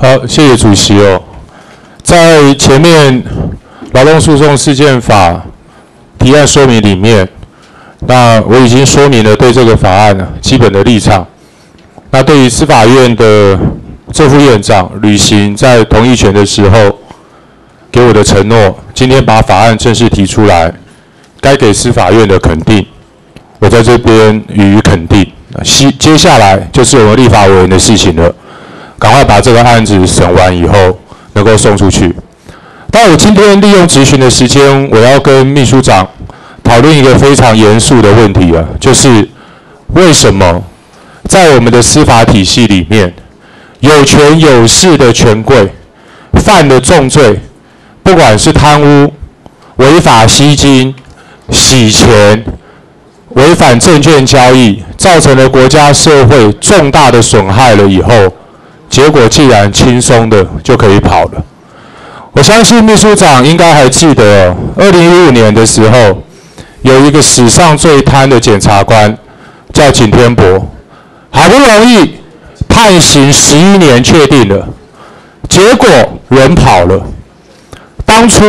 好，谢谢主席哦。在前面劳动诉讼事件法提案说明里面，那我已经说明了对这个法案基本的立场。那对于司法院的正副院长履行在同意权的时候给我的承诺，今天把法案正式提出来，该给司法院的肯定，我在这边予以肯定。接接下来就是我们立法委员的事情了。赶快把这个案子审完以后，能够送出去。但我今天利用质询的时间，我要跟秘书长讨论一个非常严肃的问题啊，就是为什么在我们的司法体系里面，有权有势的权贵犯的重罪，不管是贪污、违法吸金、洗钱、违反证券交易，造成了国家社会重大的损害了以后，结果既然轻松的就可以跑了，我相信秘书长应该还记得，二零一五年的时候，有一个史上最贪的检察官叫景天博，好不容易判刑十一年确定了，结果人跑了。当初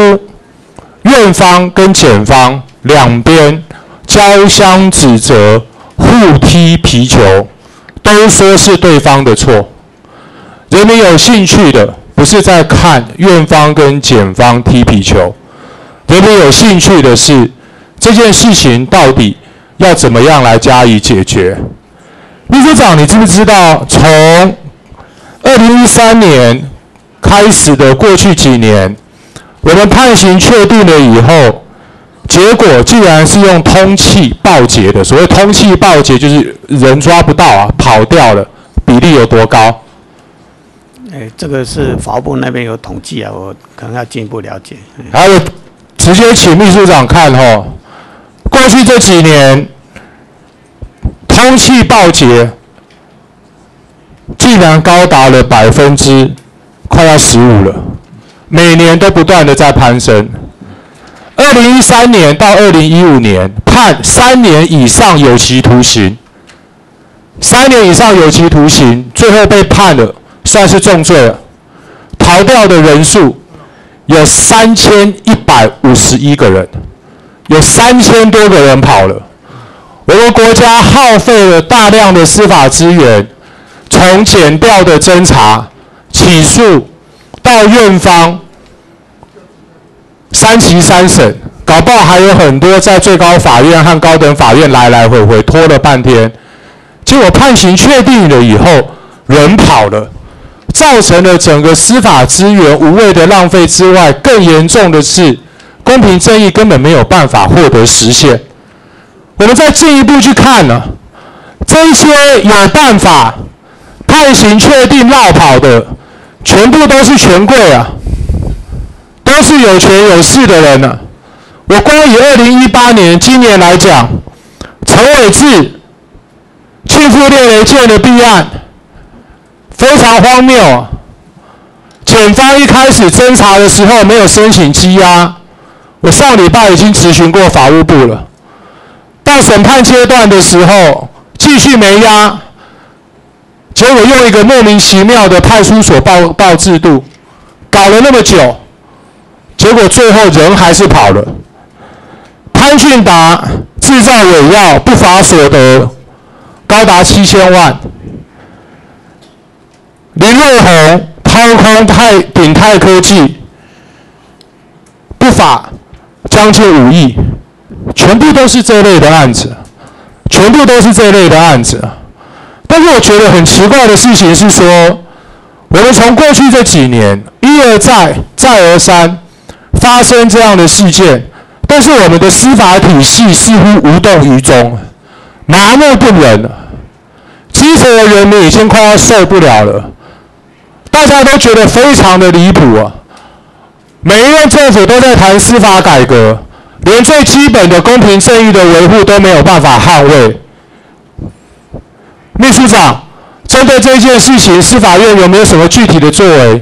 院方跟检方两边交相指责，互踢皮球，都说是对方的错。人民有兴趣的不是在看院方跟检方踢皮球，人民有兴趣的是这件事情到底要怎么样来加以解决。秘书长，你知不知道从二零一三年开始的过去几年，我们判刑确定了以后，结果竟然是用通气报捷的。所谓通气报捷，就是人抓不到啊，跑掉了，比例有多高？哎，这个是法务部那边有统计啊，我可能要进一步了解。还有，直接请秘书长看哈，过去这几年，通缉报捷竟然高达了百分之快要十五了，每年都不断的在攀升。二零一三年到二零一五年判三年以上有期徒刑，三年以上有期徒刑，最后被判了。算是重罪了，逃掉的人数有三千一百五十一个人，有三千多个人跑了。我们国家耗费了大量的司法资源，从检调的侦查、起诉到院方三级三审，搞不好还有很多在最高法院和高等法院来来回回拖了半天，结果判刑确定了以后，人跑了。造成了整个司法资源无谓的浪费之外，更严重的是，公平正义根本没有办法获得实现。我们再进一步去看呢，这些有办法判刑确定落跑的，全部都是权贵啊，都是有权有势的人呢、啊。我光以二零一八年今年来讲，陈伟志、庆富列雷建的弊案。非常荒谬啊！检方一开始侦查的时候没有申请羁押，我上礼拜已经咨询过法务部了。到审判阶段的时候继续没押，结果用一个莫名其妙的派出所报报制度，搞了那么久，结果最后人还是跑了。潘俊达制造伪药不法所得高达七千万。林瑞红掏空泰鼎泰科技，不法将近五亿，全部都是这类的案子，全部都是这类的案子。但是我觉得很奇怪的事情是说，我们从过去这几年一而再、再而三发生这样的事件，但是我们的司法体系似乎无动于衷，麻木不仁，基层的人民已经快要受不了了。大家都觉得非常的离谱啊！每一任政府都在谈司法改革，连最基本的公平正义的维护都没有办法捍卫。秘书长，针对这件事情，司法院有没有什么具体的作为？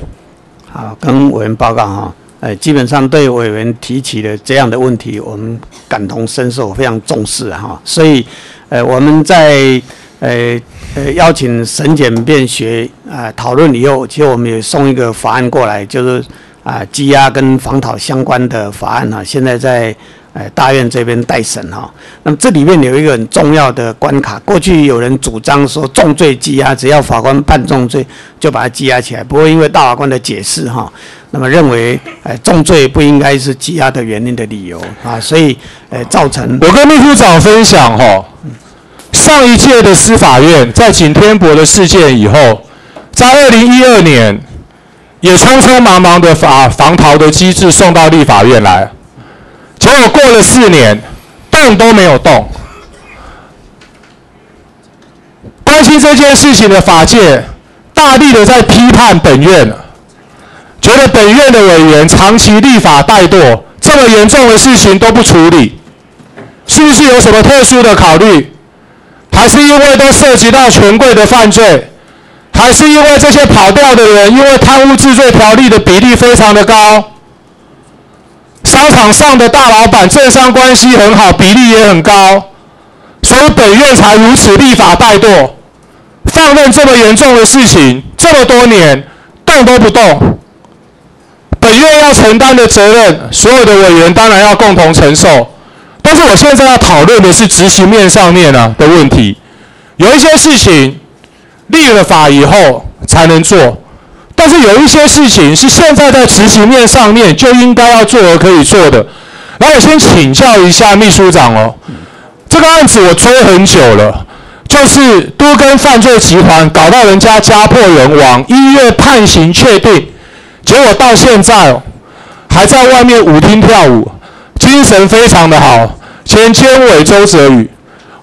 好，跟委员报告哈。哎，基本上对委员提起的这样的问题，我们感同身受，非常重视哈。所以，呃，我们在呃呃邀请审检辩学啊讨论以后，其实我们也送一个法案过来，就是啊羁押跟防讨相关的法案哈，现在在。哎，大院这边待审哈，那么这里面有一个很重要的关卡。过去有人主张说重罪羁押，只要法官判重罪就把它羁押起来。不过因为大法官的解释哈，那么认为哎重罪不应该是羁押的原因的理由啊，所以哎造成。我跟秘书长分享哈，上一届的司法院在景天博的事件以后，在二零一二年也匆匆忙忙的把防逃的机制送到立法院来。结果过了四年，动都没有动。关心这件事情的法界，大力的在批判本院，觉得本院的委员长期立法怠惰，这么严重的事情都不处理，是不是有什么特殊的考虑？还是因为都涉及到权贵的犯罪？还是因为这些跑掉的人，因为贪污治罪条例的比例非常的高？商场上的大老板政商关系很好，比例也很高，所以本院才如此立法怠惰，放任这么严重的事情这么多年动都不动。本院要承担的责任，所有的委员当然要共同承受。但是我现在要讨论的是执行面上面啊的问题，有一些事情立了法以后才能做。但是有一些事情是现在在执行面上面就应该要做而可以做的。然后我先请教一下秘书长哦，这个案子我追很久了，就是都跟犯罪集团搞到人家家破人亡，一月判刑确定，结果到现在还在外面舞厅跳舞，精神非常的好。前监委周泽宇，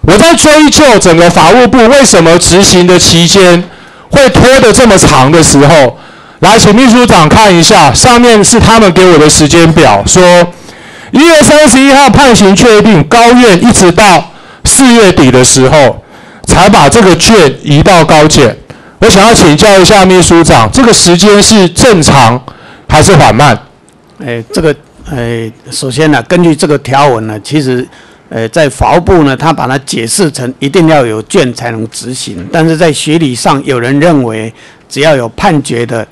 我在追究整个法务部为什么执行的期间会拖得这么长的时候。来，请秘书长看一下，上面是他们给我的时间表，说一月三十一号判刑确定，高院一直到四月底的时候才把这个卷移到高检。我想要请教一下秘书长，这个时间是正常还是缓慢？哎，这个哎，首先呢，根据这个条文呢，其实呃，在法务部呢，他把它解释成一定要有卷才能执行，但是在学理上，有人认为只要有判决的。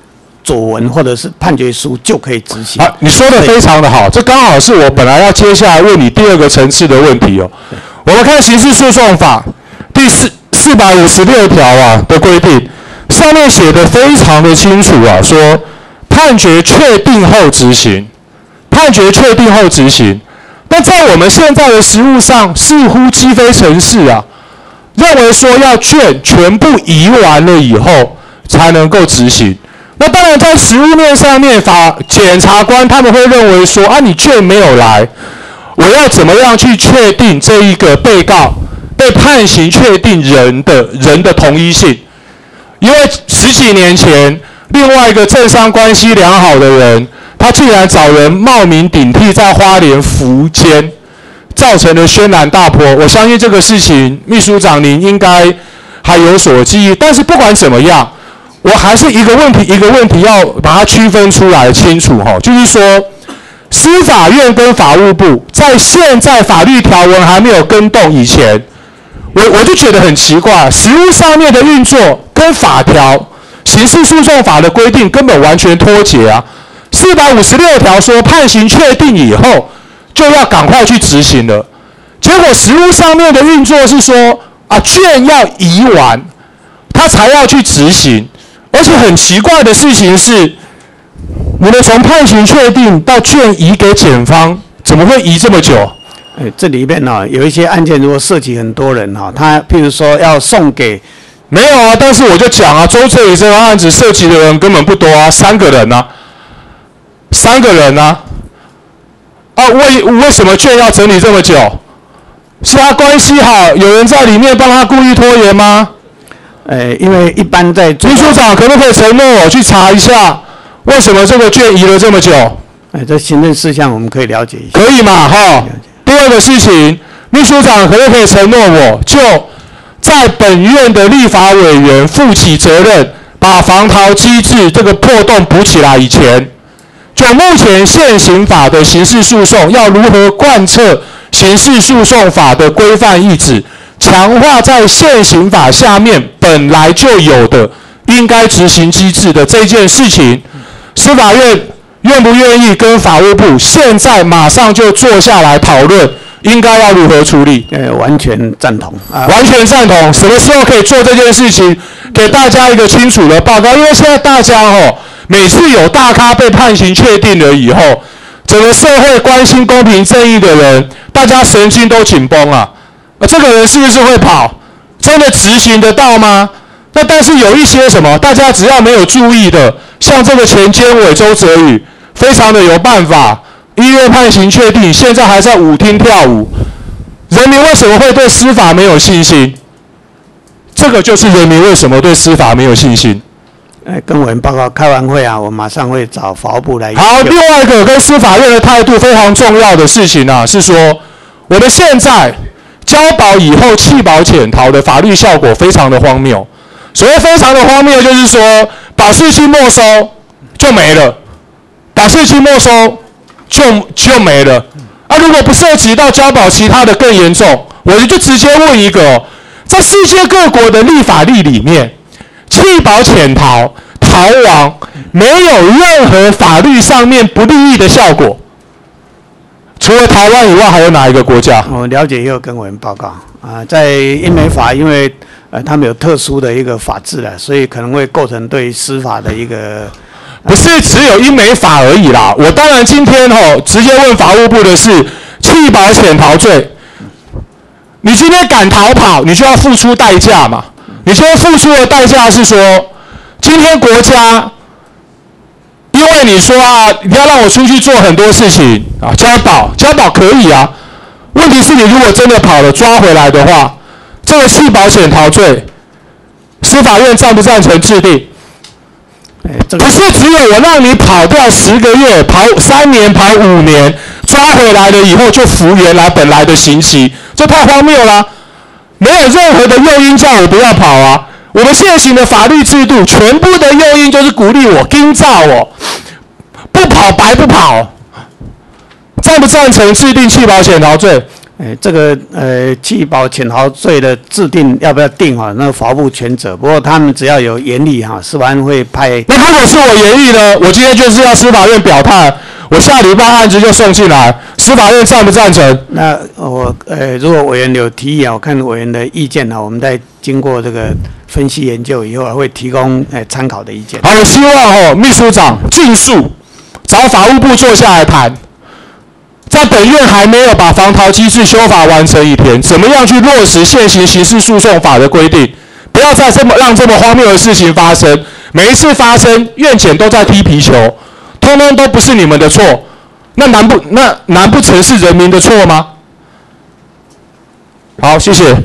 左文或者是判决书就可以执行。啊，你说的非常的好，这刚好是我本来要接下来问你第二个层次的问题哦。我们看刑事诉讼法第四四百五十六条啊的规定，上面写的非常的清楚啊，说判决确定后执行，判决确定后执行。但在我们现在的实务上，似乎积非成是啊，认为说要卷全部移完了以后才能够执行。那当然，在实务面上面，法检察官他们会认为说：啊，你卷没有来，我要怎么样去确定这一个被告被判刑确定人的人的同一性？因为十几年前，另外一个政商关系良好的人，他竟然找人冒名顶替在花莲伏监，造成了轩然大波。我相信这个事情，秘书长您应该还有所记忆。但是不管怎么样。我还是一个问题一个问题要把它区分出来清楚哈，就是说，司法院跟法务部在现在法律条文还没有更动以前，我我就觉得很奇怪，实务上面的运作跟法条、刑事诉讼法的规定根本完全脱节啊。四百五十六条说判刑确定以后就要赶快去执行了，结果实务上面的运作是说啊卷要移完，他才要去执行。而且很奇怪的事情是，你们从判刑确定到卷移给检方，怎么会移这么久？哎，这里面呢、哦、有一些案件，如果涉及很多人哈、哦，他譬如说要送给，没有啊，但是我就讲啊，周翠宇这个案子涉及的人根本不多啊，三个人啊，三个人啊，啊，为为什么卷要整理这么久？是他关系好，有人在里面帮他故意拖延吗？呃，因为一般在秘书长可不可以承诺我去查一下，为什么这个卷移了这么久？哎，这行政事项我们可以了解一下。可以嘛？哈。第二个事情，秘书长可不可以承诺我，就在本院的立法委员负起责任，把防逃机制这个破洞补起来以前，就目前现行法的刑事诉讼要如何贯彻刑事诉讼法的规范意志？强化在现行法下面本来就有的应该执行机制的这件事情，司法院愿不愿意跟法务部现在马上就坐下来讨论，应该要如何处理？呃，完全赞同啊，完全赞同。什么时候可以做这件事情？给大家一个清楚的报告，因为现在大家哦，每次有大咖被判刑确定了以后，整个社会关心公平正义的人，大家神经都紧绷啊。啊，这个人是不是会跑？真的执行得到吗？那但是有一些什么，大家只要没有注意的，像这个前监委周泽宇，非常的有办法，医院判刑确定，现在还在舞厅跳舞。人民为什么会对司法没有信心？这个就是人民为什么对司法没有信心。哎，跟委员报告，开完会啊，我马上会找法务部来。好，另外一个跟司法院的态度非常重要的事情呢、啊，是说我们现在。交保以后弃保潜逃的法律效果非常的荒谬。所谓非常的荒谬，就是说保释金没收就没了，保释金没收就就没了。啊，如果不涉及到交保其他的更严重，我就直接问一个：在世界各国的立法例里面，弃保潜逃逃亡没有任何法律上面不利益的效果。除了台湾以外，还有哪一个国家？我了解，也有跟我们报告啊，在英美法，因为呃他们有特殊的一个法制了，所以可能会构成对司法的一个。不是只有英美法而已啦。我当然今天吼直接问法务部的是弃保潜逃罪。你今天敢逃跑，你就要付出代价嘛。你今天付出的代价是说，今天国家。因为你说啊，你要让我出去做很多事情啊，交保交保可以啊。问题是你如果真的跑了，抓回来的话，这个弃保险逃罪，司法院赞不赞成制定？不是只有我让你跑掉十个月，跑三年，跑五年，抓回来了以后就服原来本来的刑期，这太荒谬了。没有任何的诱因叫我不要跑啊。我们现行的法律制度，全部的诱因就是鼓励我跟照我，不跑白不跑。赞不赞成制定弃保潜逃罪？哎，这个呃弃保潜逃罪的制定要不要定啊？那个法务部全责。不过他们只要有严厉哈，司法院会派。那如果是我严厉呢？我今天就是要司法院表态。我下礼拜案子就送进来，司法院赞不赞成？那我呃，如果委员有提议啊，我看委员的意见啊，我们再经过这个分析研究以后，会提供呃参考的意见。好，我希望哦，秘书长尽速找法务部坐下来谈，在本院还没有把防逃机制修法完成以前，怎么样去落实现行刑事诉讼法的规定？不要再这么让这么荒谬的事情发生。每一次发生，院检都在踢皮球。通通都不是你们的错，那难不那难不成是人民的错吗？好，谢谢。